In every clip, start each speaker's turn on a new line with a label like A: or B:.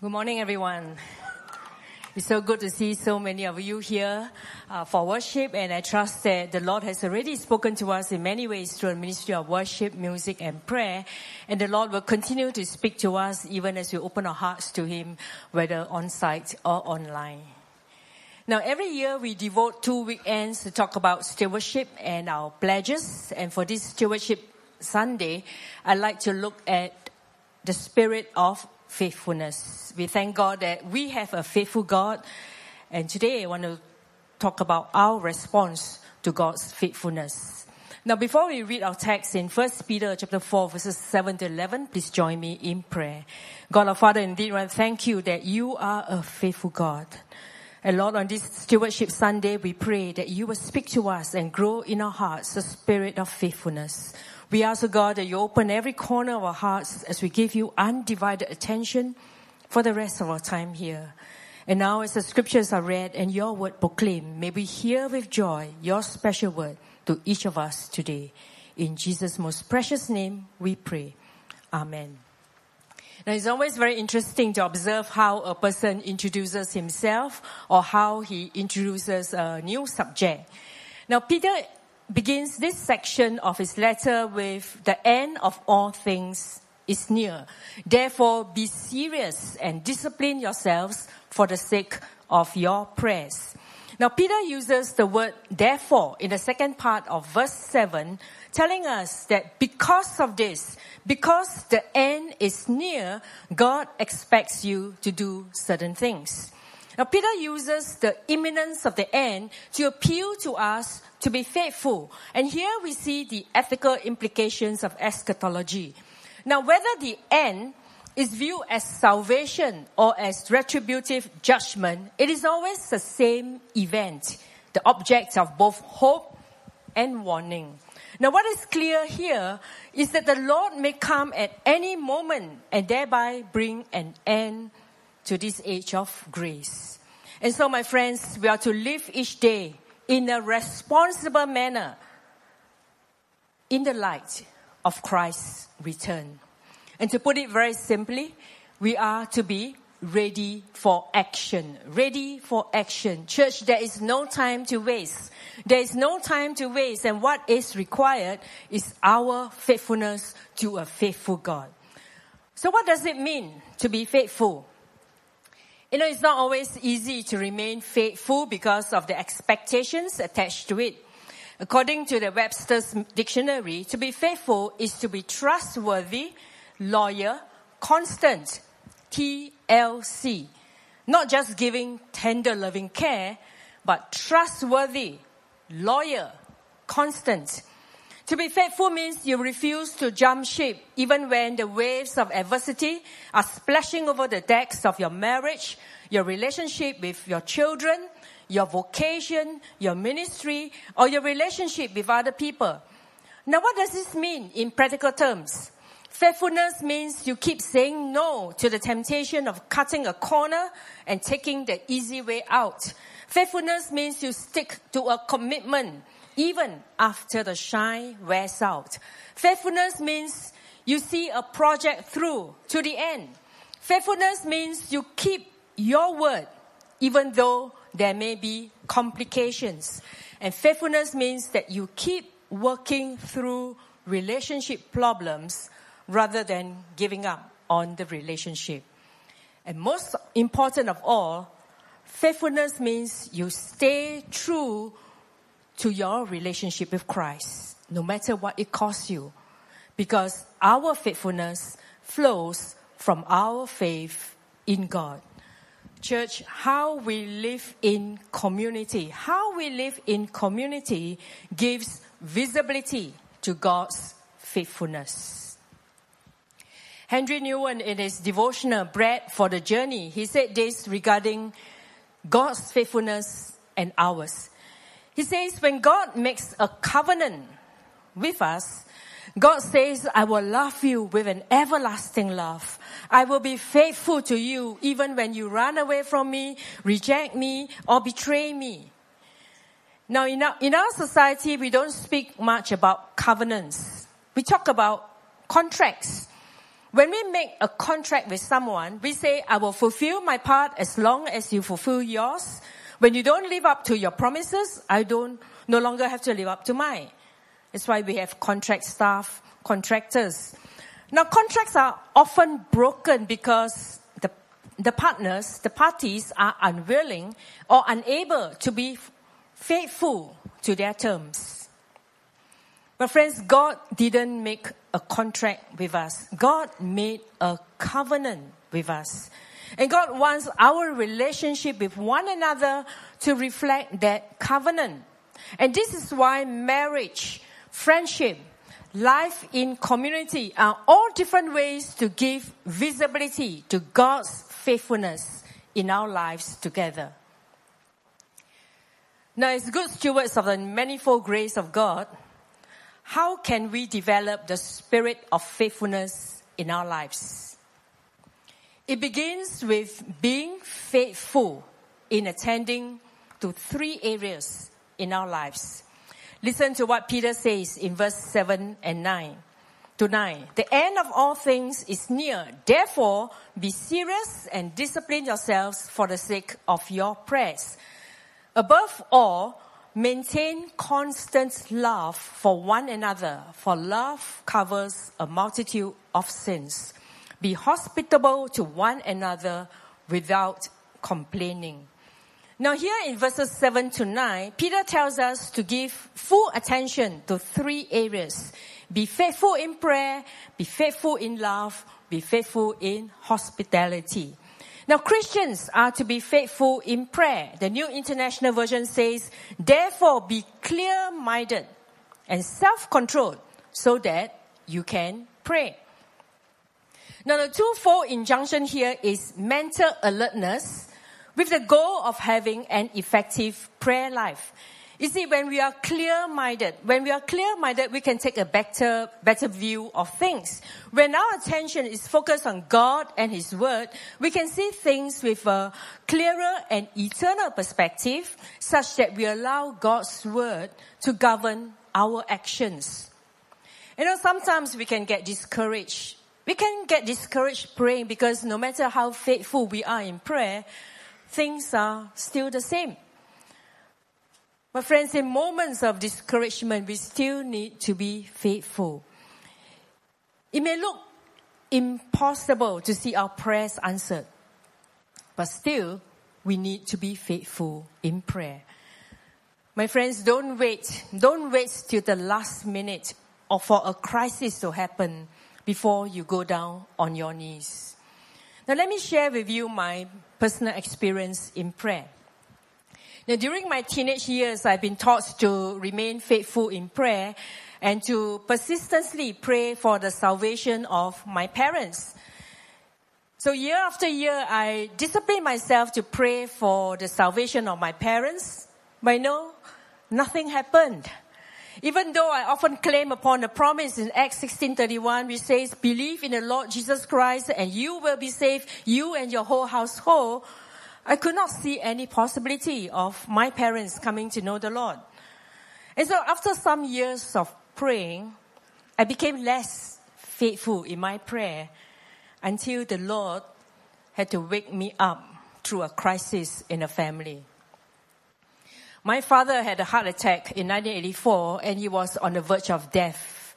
A: Good morning, everyone. It's so good to see so many of you here uh, for worship, and I trust that the Lord has already spoken to us in many ways through a ministry of worship, music, and prayer, and the Lord will continue to speak to us even as we open our hearts to Him, whether on site or online. Now, every year we devote two weekends to talk about stewardship and our pledges, and for this stewardship Sunday, I'd like to look at the spirit of faithfulness. We thank God that we have a faithful God. And today I want to talk about our response to God's faithfulness. Now, before we read our text in 1 Peter chapter 4, verses 7 to 11, please join me in prayer. God our Father, indeed, I thank you that you are a faithful God. And Lord, on this Stewardship Sunday, we pray that you will speak to us and grow in our hearts the spirit of faithfulness. We ask, God, that you open every corner of our hearts as we give you undivided attention for the rest of our time here. And now, as the scriptures are read and your word proclaimed, may we hear with joy your special word to each of us today. In Jesus' most precious name, we pray. Amen. Now, it's always very interesting to observe how a person introduces himself or how he introduces a new subject. Now, Peter begins this section of his letter with the end of all things is near. Therefore, be serious and discipline yourselves for the sake of your prayers. Now, Peter uses the word therefore in the second part of verse 7, telling us that because of this, because the end is near, God expects you to do certain things. Now, Peter uses the imminence of the end to appeal to us to be faithful. And here we see the ethical implications of eschatology. Now, whether the end is viewed as salvation or as retributive judgment, it is always the same event, the object of both hope and warning. Now, what is clear here is that the Lord may come at any moment and thereby bring an end to this age of grace. And so, my friends, we are to live each day in a responsible manner in the light of Christ's return. And to put it very simply, we are to be ready for action. Ready for action. Church, there is no time to waste. There is no time to waste. And what is required is our faithfulness to a faithful God. So what does it mean to be faithful? You know, it's not always easy to remain faithful because of the expectations attached to it. According to the Webster's dictionary, to be faithful is to be trustworthy, loyal, constant, TLC. Not just giving tender loving care, but trustworthy, loyal, constant. To be faithful means you refuse to jump ship even when the waves of adversity are splashing over the decks of your marriage, your relationship with your children, your vocation, your ministry, or your relationship with other people. Now, what does this mean in practical terms? Faithfulness means you keep saying no to the temptation of cutting a corner and taking the easy way out. Faithfulness means you stick to a commitment even after the shine wears out. Faithfulness means you see a project through to the end. Faithfulness means you keep your word even though there may be complications. And faithfulness means that you keep working through relationship problems rather than giving up on the relationship. And most important of all, faithfulness means you stay true to your relationship with Christ, no matter what it costs you, because our faithfulness flows from our faith in God. Church, how we live in community, how we live in community gives visibility to God's faithfulness. Henry Nouwen, in his devotional Bread for the Journey, he said this regarding God's faithfulness and ours. He says, when God makes a covenant with us, God says, I will love you with an everlasting love. I will be faithful to you even when you run away from me, reject me, or betray me. Now, in our, in our society, we don't speak much about covenants. We talk about contracts. When we make a contract with someone, we say, I will fulfill my part as long as you fulfill yours. When you don't live up to your promises, I don't no longer have to live up to mine. That's why we have contract staff, contractors. Now contracts are often broken because the, the partners, the parties are unwilling or unable to be faithful to their terms. But friends, God didn't make a contract with us. God made a covenant with us. And God wants our relationship with one another to reflect that covenant. And this is why marriage, friendship, life in community are all different ways to give visibility to God's faithfulness in our lives together. Now, as good stewards of the manifold grace of God, how can we develop the spirit of faithfulness in our lives? It begins with being faithful in attending to three areas in our lives. Listen to what Peter says in verse 7 and 9 to 9. The end of all things is near. Therefore, be serious and discipline yourselves for the sake of your prayers Above all, maintain constant love for one another, for love covers a multitude of sins. Be hospitable to one another without complaining. Now, here in verses 7 to 9, Peter tells us to give full attention to three areas be faithful in prayer, be faithful in love, be faithful in hospitality. Now Christians are to be faithful in prayer. The New International Version says, therefore be clear-minded and self-controlled so that you can pray. Now the twofold injunction here is mental alertness with the goal of having an effective prayer life. You see, when we are clear-minded, when we are clear-minded, we can take a better, better view of things. When our attention is focused on God and His Word, we can see things with a clearer and eternal perspective, such that we allow God's Word to govern our actions. You know, sometimes we can get discouraged. We can get discouraged praying because no matter how faithful we are in prayer, things are still the same. But friends, in moments of discouragement, we still need to be faithful. It may look impossible to see our prayers answered, but still, we need to be faithful in prayer. My friends, don't wait. Don't wait till the last minute or for a crisis to happen before you go down on your knees. Now let me share with you my personal experience in prayer. Now, during my teenage years, I've been taught to remain faithful in prayer and to persistently pray for the salvation of my parents. So year after year, I disciplined myself to pray for the salvation of my parents. But no, nothing happened. Even though I often claim upon the promise in Acts 16:31 which says, "Believe in the Lord Jesus Christ and you will be saved, you and your whole household." I could not see any possibility of my parents coming to know the Lord. And so after some years of praying, I became less faithful in my prayer until the Lord had to wake me up through a crisis in a family. My father had a heart attack in 1984 and he was on the verge of death.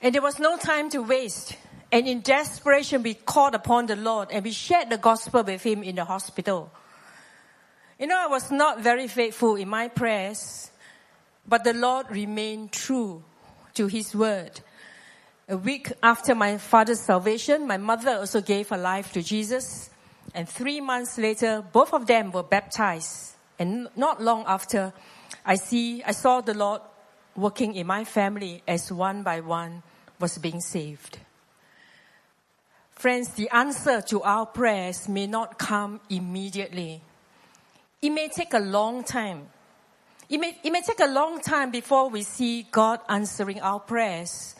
A: And there was no time to waste. And in desperation, we called upon the Lord and we shared the gospel with him in the hospital. You know, I was not very faithful in my prayers, but the Lord remained true to his word. A week after my father's salvation, my mother also gave her life to Jesus. And three months later, both of them were baptized. And not long after, I see, I saw the Lord working in my family as one by one was being saved. Friends, the answer to our prayers may not come immediately. It may take a long time. It may, it may take a long time before we see God answering our prayers.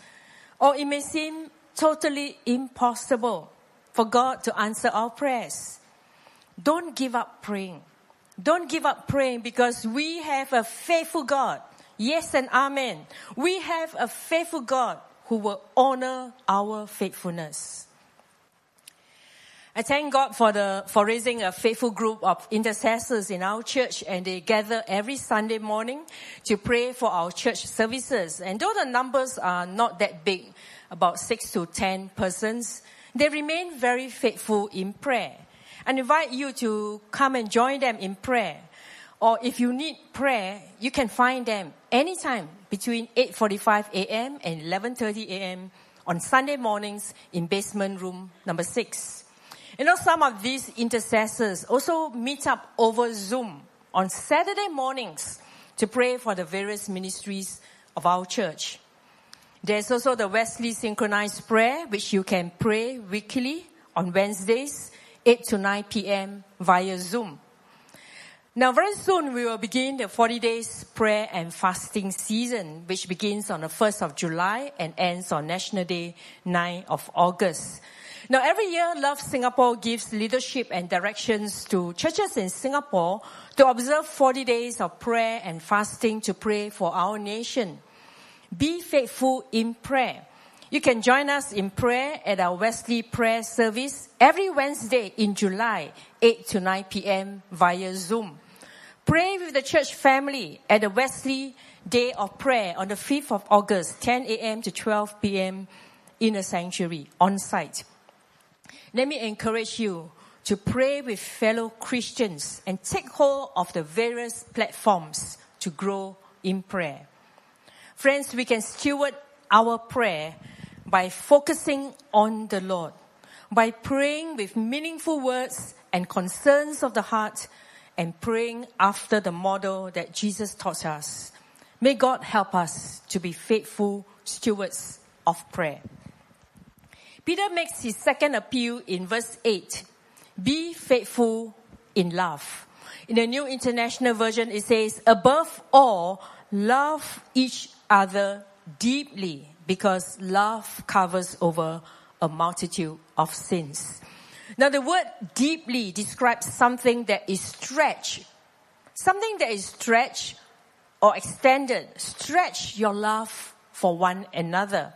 A: Or it may seem totally impossible for God to answer our prayers. Don't give up praying. Don't give up praying because we have a faithful God. Yes and amen. We have a faithful God who will honor our faithfulness. I thank God for the, for raising a faithful group of intercessors in our church and they gather every Sunday morning to pray for our church services. And though the numbers are not that big, about six to ten persons, they remain very faithful in prayer. I invite you to come and join them in prayer. Or if you need prayer, you can find them anytime between 8.45 a.m. and 11.30 a.m. on Sunday mornings in basement room number six. You know, some of these intercessors also meet up over Zoom on Saturday mornings to pray for the various ministries of our church. There's also the Wesley Synchronized Prayer, which you can pray weekly on Wednesdays, 8 to 9 p.m. via Zoom. Now, very soon we will begin the 40 days prayer and fasting season, which begins on the 1st of July and ends on National Day, 9 of August. Now, every year, Love Singapore gives leadership and directions to churches in Singapore to observe 40 days of prayer and fasting to pray for our nation. Be faithful in prayer. You can join us in prayer at our Wesley prayer service every Wednesday in July, 8 to 9 p.m. via Zoom. Pray with the church family at the Wesley Day of Prayer on the 5th of August, 10 a.m. to 12 p.m. in the sanctuary on site. Let me encourage you to pray with fellow Christians and take hold of the various platforms to grow in prayer. Friends, we can steward our prayer by focusing on the Lord, by praying with meaningful words and concerns of the heart, and praying after the model that Jesus taught us. May God help us to be faithful stewards of prayer. Peter makes his second appeal in verse 8 Be faithful in love. In the New International Version, it says, Above all, love each other deeply because love covers over a multitude of sins. Now, the word deeply describes something that is stretched, something that is stretched or extended. Stretch your love for one another.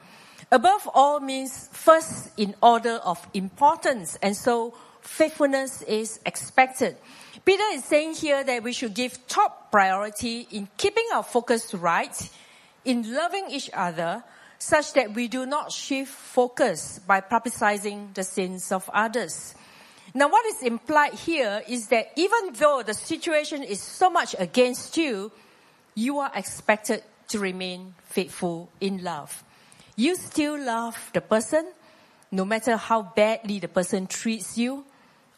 A: Above all means first in order of importance, and so faithfulness is expected. Peter is saying here that we should give top priority in keeping our focus right, in loving each other, such that we do not shift focus by publicizing the sins of others. Now, what is implied here is that even though the situation is so much against you, you are expected to remain faithful in love you still love the person no matter how badly the person treats you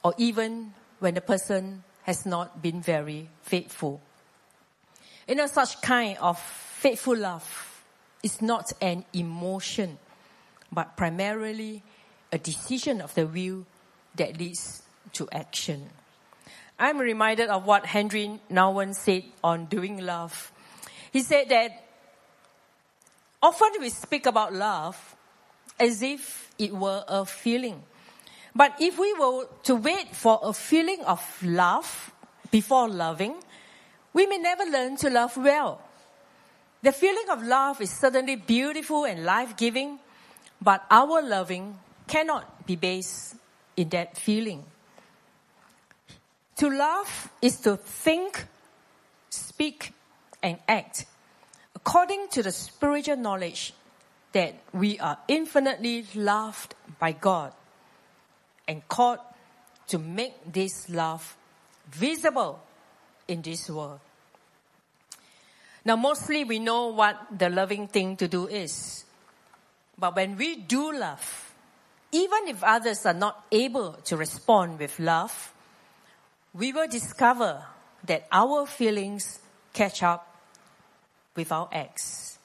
A: or even when the person has not been very faithful. You know, such kind of faithful love is not an emotion, but primarily a decision of the will that leads to action. I'm reminded of what Henry Nouwen said on doing love. He said that Often we speak about love as if it were a feeling. But if we were to wait for a feeling of love before loving, we may never learn to love well. The feeling of love is certainly beautiful and life giving, but our loving cannot be based in that feeling. To love is to think, speak, and act according to the spiritual knowledge that we are infinitely loved by God and called to make this love visible in this world. Now, mostly we know what the loving thing to do is. But when we do love, even if others are not able to respond with love, we will discover that our feelings catch up with our acts.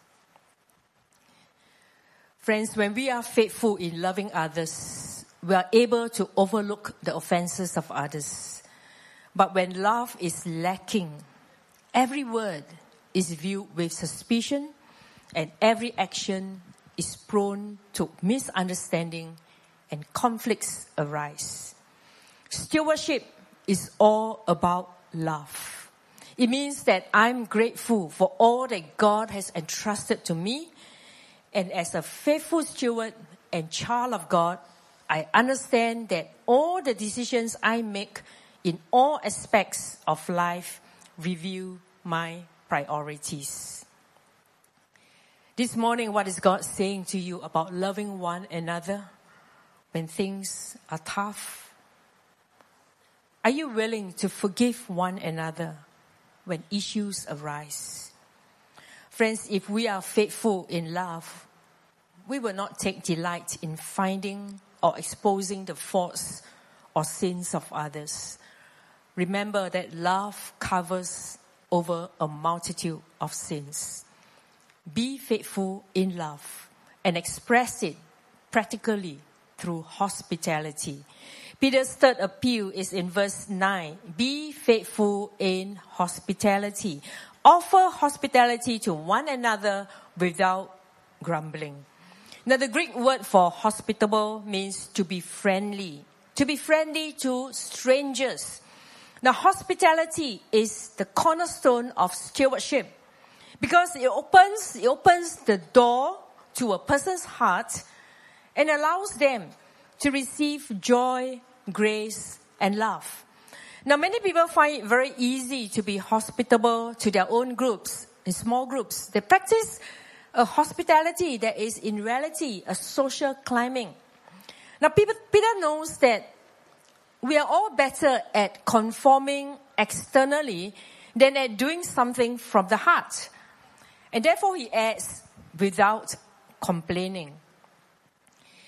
A: Friends, when we are faithful in loving others, we are able to overlook the offenses of others. But when love is lacking, every word is viewed with suspicion and every action is prone to misunderstanding and conflicts arise. Stewardship is all about love. It means that I'm grateful for all that God has entrusted to me. And as a faithful steward and child of God, I understand that all the decisions I make in all aspects of life reveal my priorities. This morning, what is God saying to you about loving one another when things are tough? Are you willing to forgive one another when issues arise? Friends, if we are faithful in love, we will not take delight in finding or exposing the faults or sins of others. Remember that love covers over a multitude of sins. Be faithful in love and express it practically through hospitality. Peter's third appeal is in verse 9. Be faithful in hospitality. Offer hospitality to one another without grumbling. Now, the Greek word for hospitable means to be friendly, to be friendly to strangers. Now, hospitality is the cornerstone of stewardship because it opens, it opens the door to a person's heart and allows them to receive joy, grace, and love. Now, many people find it very easy to be hospitable to their own groups, in small groups. They practice a hospitality that is in reality a social climbing. Now, Peter knows that we are all better at conforming externally than at doing something from the heart. And therefore, he adds, without complaining.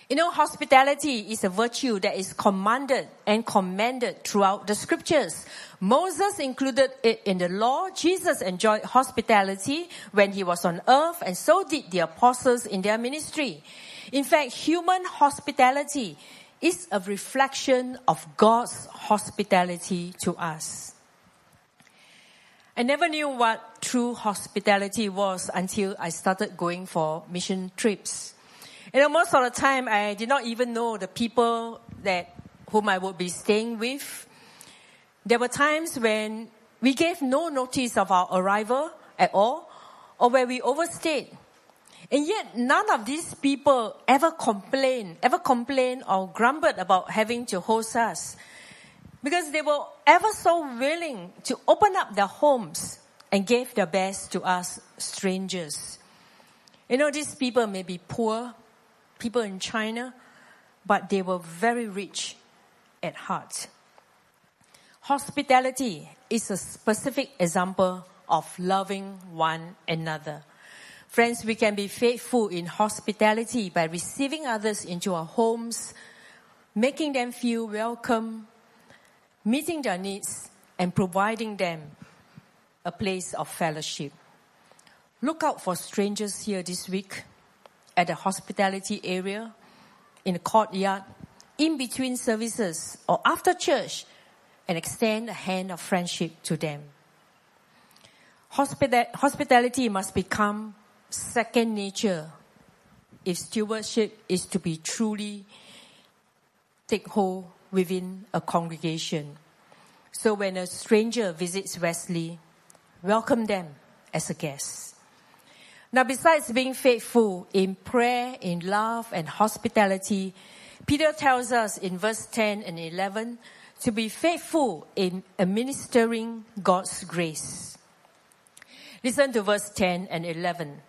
A: You know, hospitality is a virtue that is commanded and commended throughout the scriptures. Moses included it in the law. Jesus enjoyed hospitality when he was on earth, and so did the apostles in their ministry. In fact, human hospitality is a reflection of God's hospitality to us. I never knew what true hospitality was until I started going for mission trips. Know, most of the time I did not even know the people that whom I would be staying with. There were times when we gave no notice of our arrival at all, or where we overstayed. And yet none of these people ever complained, ever complained or grumbled about having to host us. Because they were ever so willing to open up their homes and gave their best to us strangers. You know, these people may be poor, people in China, but they were very rich at heart. Hospitality is a specific example of loving one another. Friends, we can be faithful in hospitality by receiving others into our homes, making them feel welcome, meeting their needs, and providing them a place of fellowship. Look out for strangers here this week at the hospitality area, in the courtyard, in between services, or after church and extend a hand of friendship to them. hospitality must become second nature if stewardship is to be truly take hold within a congregation. So when a stranger visits Wesley, welcome them as a guest. Now, besides being faithful in prayer, in love, and hospitality, Peter tells us in verse 10 and 11 to be faithful in administering God's grace. Listen to verse 10 and 11.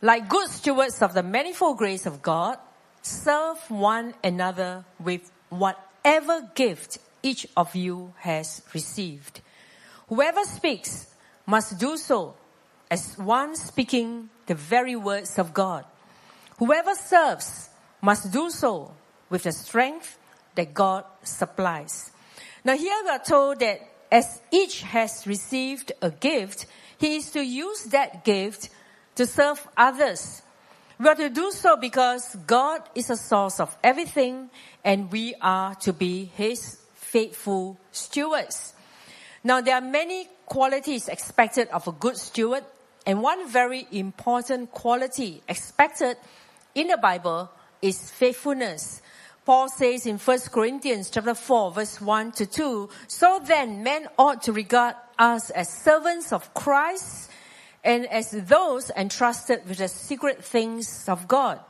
A: Like good stewards of the manifold grace of God, serve one another with whatever gift each of you has received. Whoever speaks must do so as one speaking the very words of God. Whoever serves must do so with the strength that God supplies now here we are told that as each has received a gift, he is to use that gift to serve others. We are to do so because God is a source of everything and we are to be his faithful stewards. Now there are many qualities expected of a good steward and one very important quality expected in the Bible is faithfulness. Paul says in 1 Corinthians chapter 4 verse 1 to 2, so then men ought to regard us as servants of Christ and as those entrusted with the secret things of God.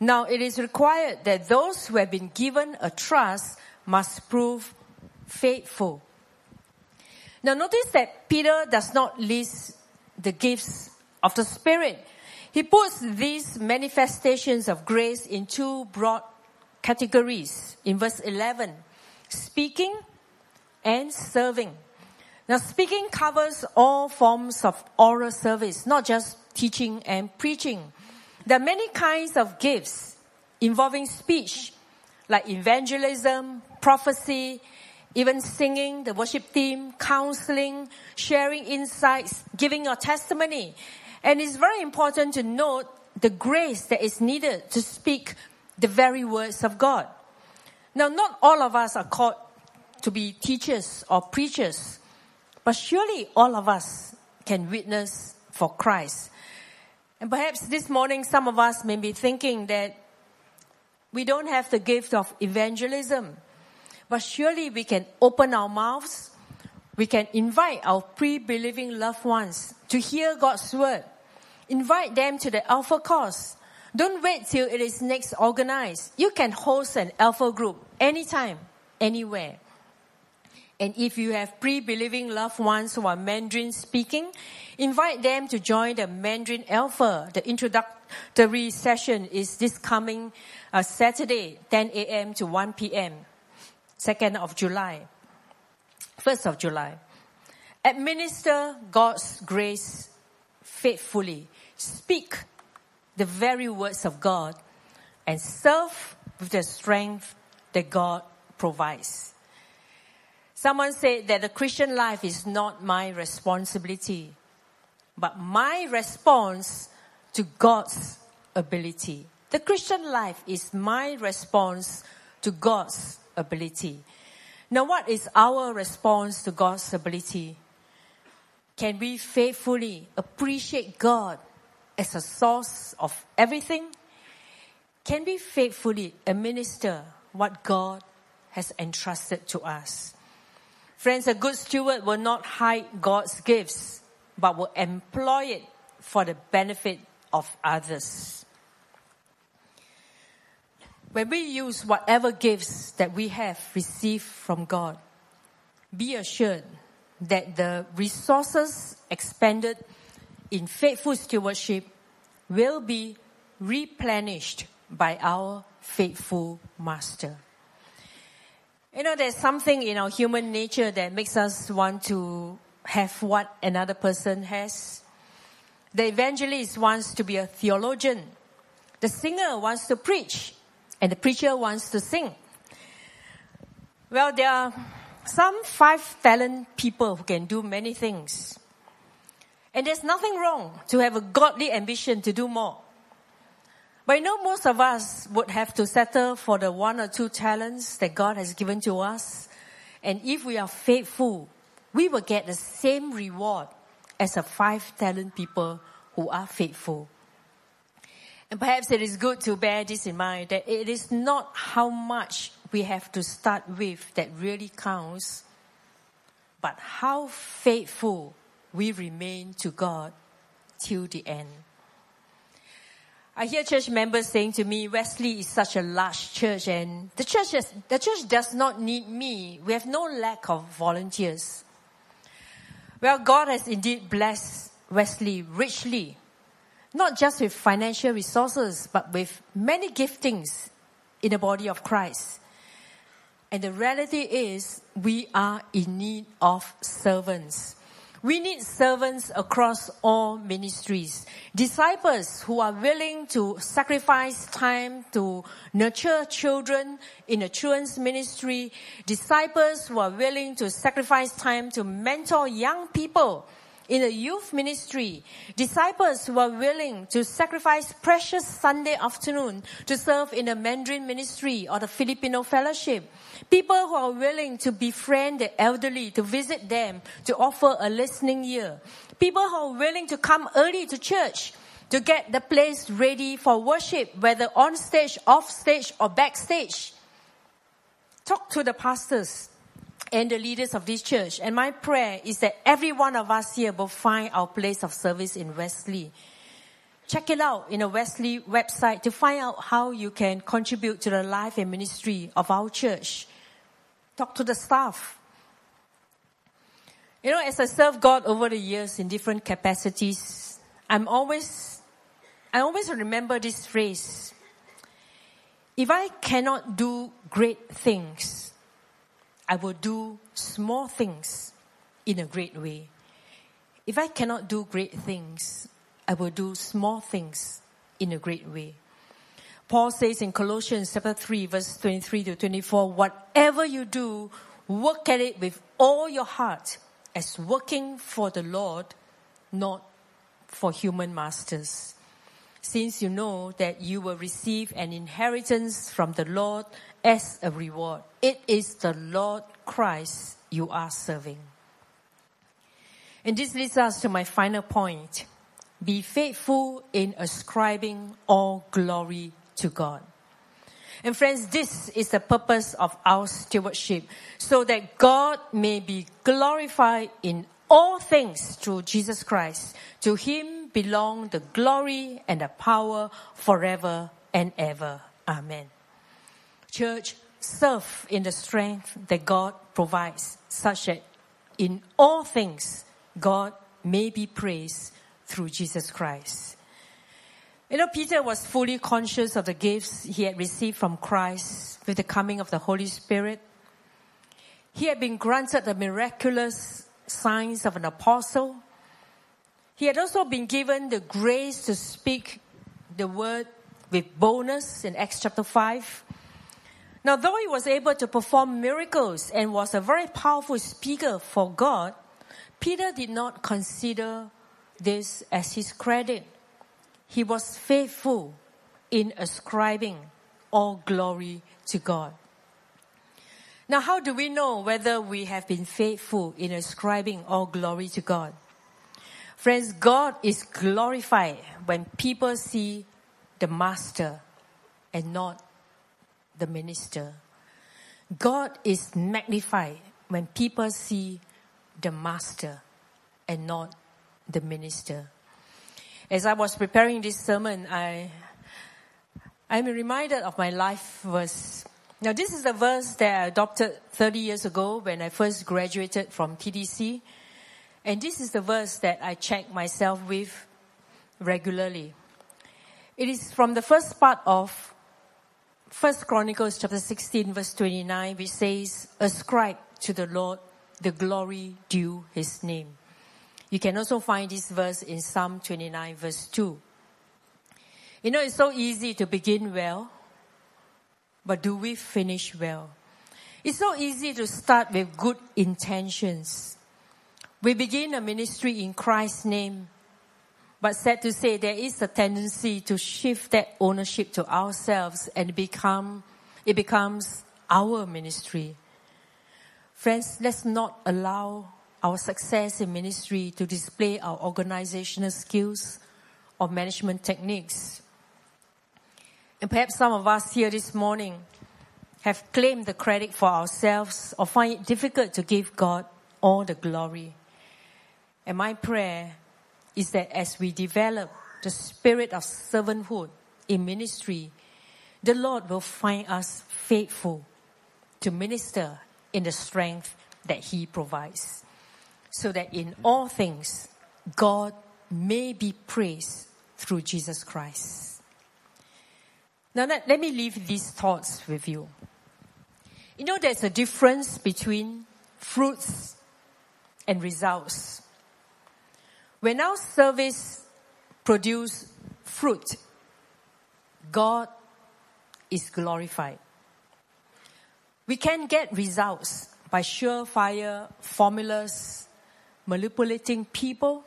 A: Now it is required that those who have been given a trust must prove faithful. Now notice that Peter does not list the gifts of the Spirit. He puts these manifestations of grace in two broad categories in verse 11 speaking and serving. Now, speaking covers all forms of oral service, not just teaching and preaching. There are many kinds of gifts involving speech, like evangelism, prophecy, even singing, the worship team, counseling, sharing insights, giving your testimony. And it's very important to note the grace that is needed to speak the very words of God. Now, not all of us are called to be teachers or preachers, but surely all of us can witness for Christ. And perhaps this morning, some of us may be thinking that we don't have the gift of evangelism, but surely we can open our mouths. We can invite our pre-believing loved ones to hear God's word. Invite them to the Alpha course don't wait till it is next organized. You can host an alpha group anytime, anywhere. And if you have pre-believing loved ones who are Mandarin speaking, invite them to join the Mandarin Alpha. The introductory session is this coming uh, Saturday, 10 a.m. to 1 p.m., 2nd of July, 1st of July. Administer God's grace faithfully. Speak the very words of God and serve with the strength that God provides. Someone said that the Christian life is not my responsibility, but my response to God's ability. The Christian life is my response to God's ability. Now, what is our response to God's ability? Can we faithfully appreciate God as a source of everything, can we faithfully administer what God has entrusted to us? Friends, a good steward will not hide God's gifts, but will employ it for the benefit of others. When we use whatever gifts that we have received from God, be assured that the resources expended in faithful stewardship will be replenished by our faithful master. You know, there's something in our human nature that makes us want to have what another person has. The evangelist wants to be a theologian. The singer wants to preach. And the preacher wants to sing. Well, there are some five talent people who can do many things. And there's nothing wrong to have a godly ambition to do more. But you know, most of us would have to settle for the one or two talents that God has given to us. And if we are faithful, we will get the same reward as the five talent people who are faithful. And perhaps it is good to bear this in mind that it is not how much we have to start with that really counts, but how faithful we remain to God till the end. I hear church members saying to me, Wesley is such a large church and the church, is, the church does not need me. We have no lack of volunteers. Well, God has indeed blessed Wesley richly, not just with financial resources, but with many giftings in the body of Christ. And the reality is we are in need of servants. We need servants across all ministries. Disciples who are willing to sacrifice time to nurture children in a children's ministry. Disciples who are willing to sacrifice time to mentor young people in a youth ministry. Disciples who are willing to sacrifice precious Sunday afternoon to serve in the Mandarin ministry or the Filipino fellowship People who are willing to befriend the elderly, to visit them, to offer a listening ear. People who are willing to come early to church, to get the place ready for worship, whether on stage, off stage, or backstage. Talk to the pastors and the leaders of this church. And my prayer is that every one of us here will find our place of service in Wesley. check it out in the Wesley website to find out how you can contribute to the life and ministry of our church. Talk to the staff. You know, as I serve God over the years in different capacities, I'm always, I always remember this phrase. If I cannot do great things, I will do small things in a great way. If I cannot do great things, I will do small things in a great way. Paul says in Colossians chapter 3 verse 23 to 24, whatever you do, work at it with all your heart as working for the Lord, not for human masters. Since you know that you will receive an inheritance from the Lord as a reward. It is the Lord Christ you are serving. And this leads us to my final point. Be faithful in ascribing all glory to God. And friends, this is the purpose of our stewardship, so that God may be glorified in all things through Jesus Christ. To him belong the glory and the power forever and ever. Amen. Church, serve in the strength that God provides, such that in all things God may be praised through Jesus Christ. You know, Peter was fully conscious of the gifts he had received from Christ with the coming of the Holy Spirit. He had been granted the miraculous signs of an apostle. He had also been given the grace to speak the word with boldness in Acts chapter 5. Now, though he was able to perform miracles and was a very powerful speaker for God, Peter did not consider this as his credit he was faithful in ascribing all glory to God. Now, how do we know whether we have been faithful in ascribing all glory to God? Friends, God is glorified when people see the master and not the minister. God is magnified when people see the master and not the minister. As I was preparing this sermon, I, I'm reminded of my life verse. Now, this is the verse that I adopted 30 years ago when I first graduated from TTC. And this is the verse that I check myself with regularly. It is from the first part of First Chronicles chapter 16 verse 29 which says, Ascribe to the Lord the glory due his name. You can also find this verse in Psalm 29 verse 2. You know, it's so easy to begin well, but do we finish well? It's so easy to start with good intentions. We begin a ministry in Christ's name, but sad to say, there is a tendency to shift that ownership to ourselves and become, it becomes our ministry. Friends, let's not allow our success in ministry to display our organizational skills or management techniques. And perhaps some of us here this morning have claimed the credit for ourselves or find it difficult to give God all the glory. And my prayer is that as we develop the spirit of servanthood in ministry, the Lord will find us faithful to minister in the strength that He provides so that in all things God may be praised through Jesus Christ. Now, let, let me leave these thoughts with you. You know, there's a difference between fruits and results. When our service produce fruit, God is glorified. We can get results by surefire formulas manipulating people,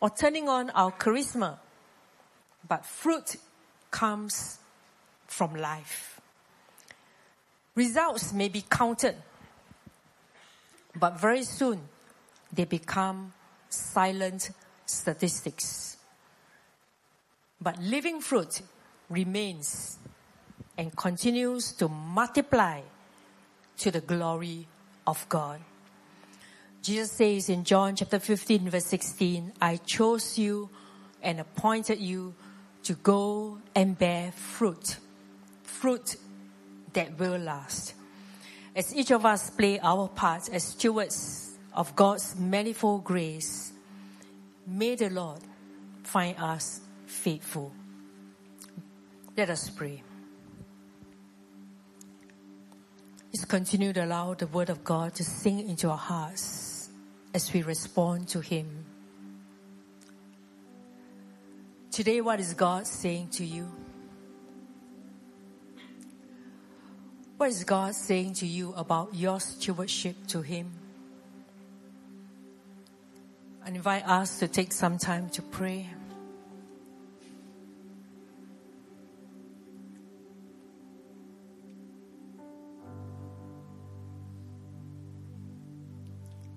A: or turning on our charisma. But fruit comes from life. Results may be counted, but very soon they become silent statistics. But living fruit remains and continues to multiply to the glory of God. Jesus says in John chapter 15 verse 16, I chose you and appointed you to go and bear fruit, fruit that will last. As each of us play our part as stewards of God's manifold grace, may the Lord find us faithful. Let us pray. Let's continue to allow the Word of God to sink into our hearts as we respond to Him. Today, what is God saying to you? What is God saying to you about your stewardship to Him? I invite us to take some time to pray.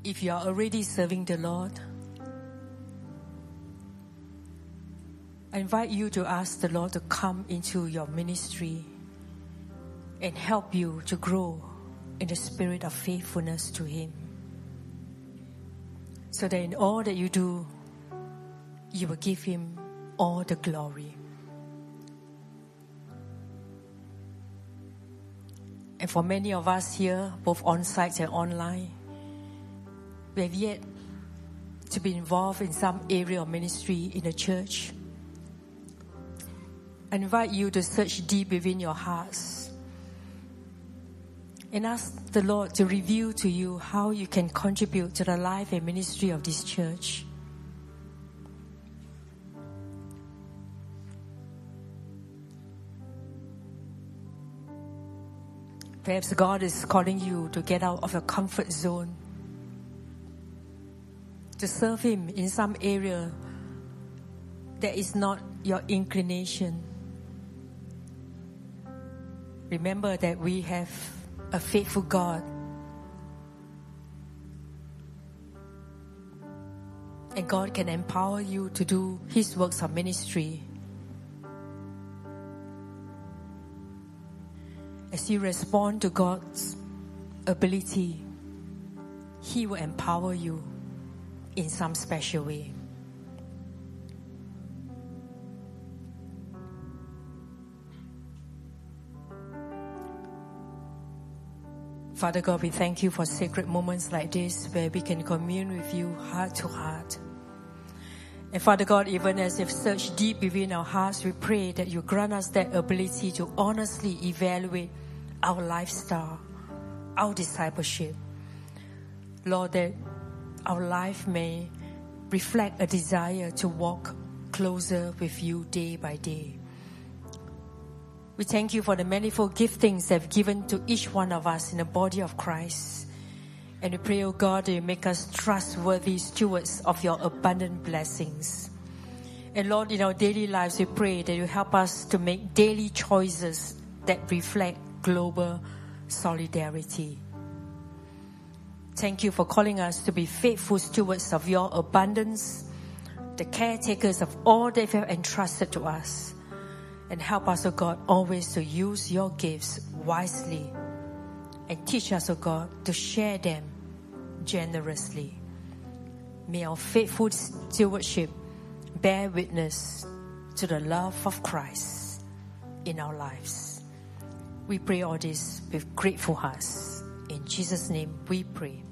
A: if you are already serving the Lord, I invite you to ask the Lord to come into your ministry and help you to grow in the spirit of faithfulness to Him. So that in all that you do, you will give Him all the glory. And for many of us here, both on site and online, we have yet to be involved in some area of ministry in the church. I invite you to search deep within your hearts and ask the Lord to reveal to you how you can contribute to the life and ministry of this church. Perhaps God is calling you to get out of your comfort zone to serve Him in some area that is not your inclination. Remember that we have a faithful God. And God can empower you to do His works of ministry. As you respond to God's ability, He will empower you in some special way. Father God, we thank you for sacred moments like this where we can commune with you heart to heart. And Father God, even as you've searched deep within our hearts, we pray that you grant us that ability to honestly evaluate our lifestyle, our discipleship. Lord, that our life may reflect a desire to walk closer with you day by day. We thank you for the manifold giftings that have given to each one of us in the body of Christ. And we pray, O oh God, that you make us trustworthy stewards of your abundant blessings. And Lord, in our daily lives, we pray that you help us to make daily choices that reflect global solidarity. Thank you for calling us to be faithful stewards of your abundance, the caretakers of all that you have entrusted to us. And help us, O oh God, always to use your gifts wisely. And teach us, O oh God, to share them generously. May our faithful stewardship bear witness to the love of Christ in our lives. We pray all this with grateful hearts. In Jesus' name we pray.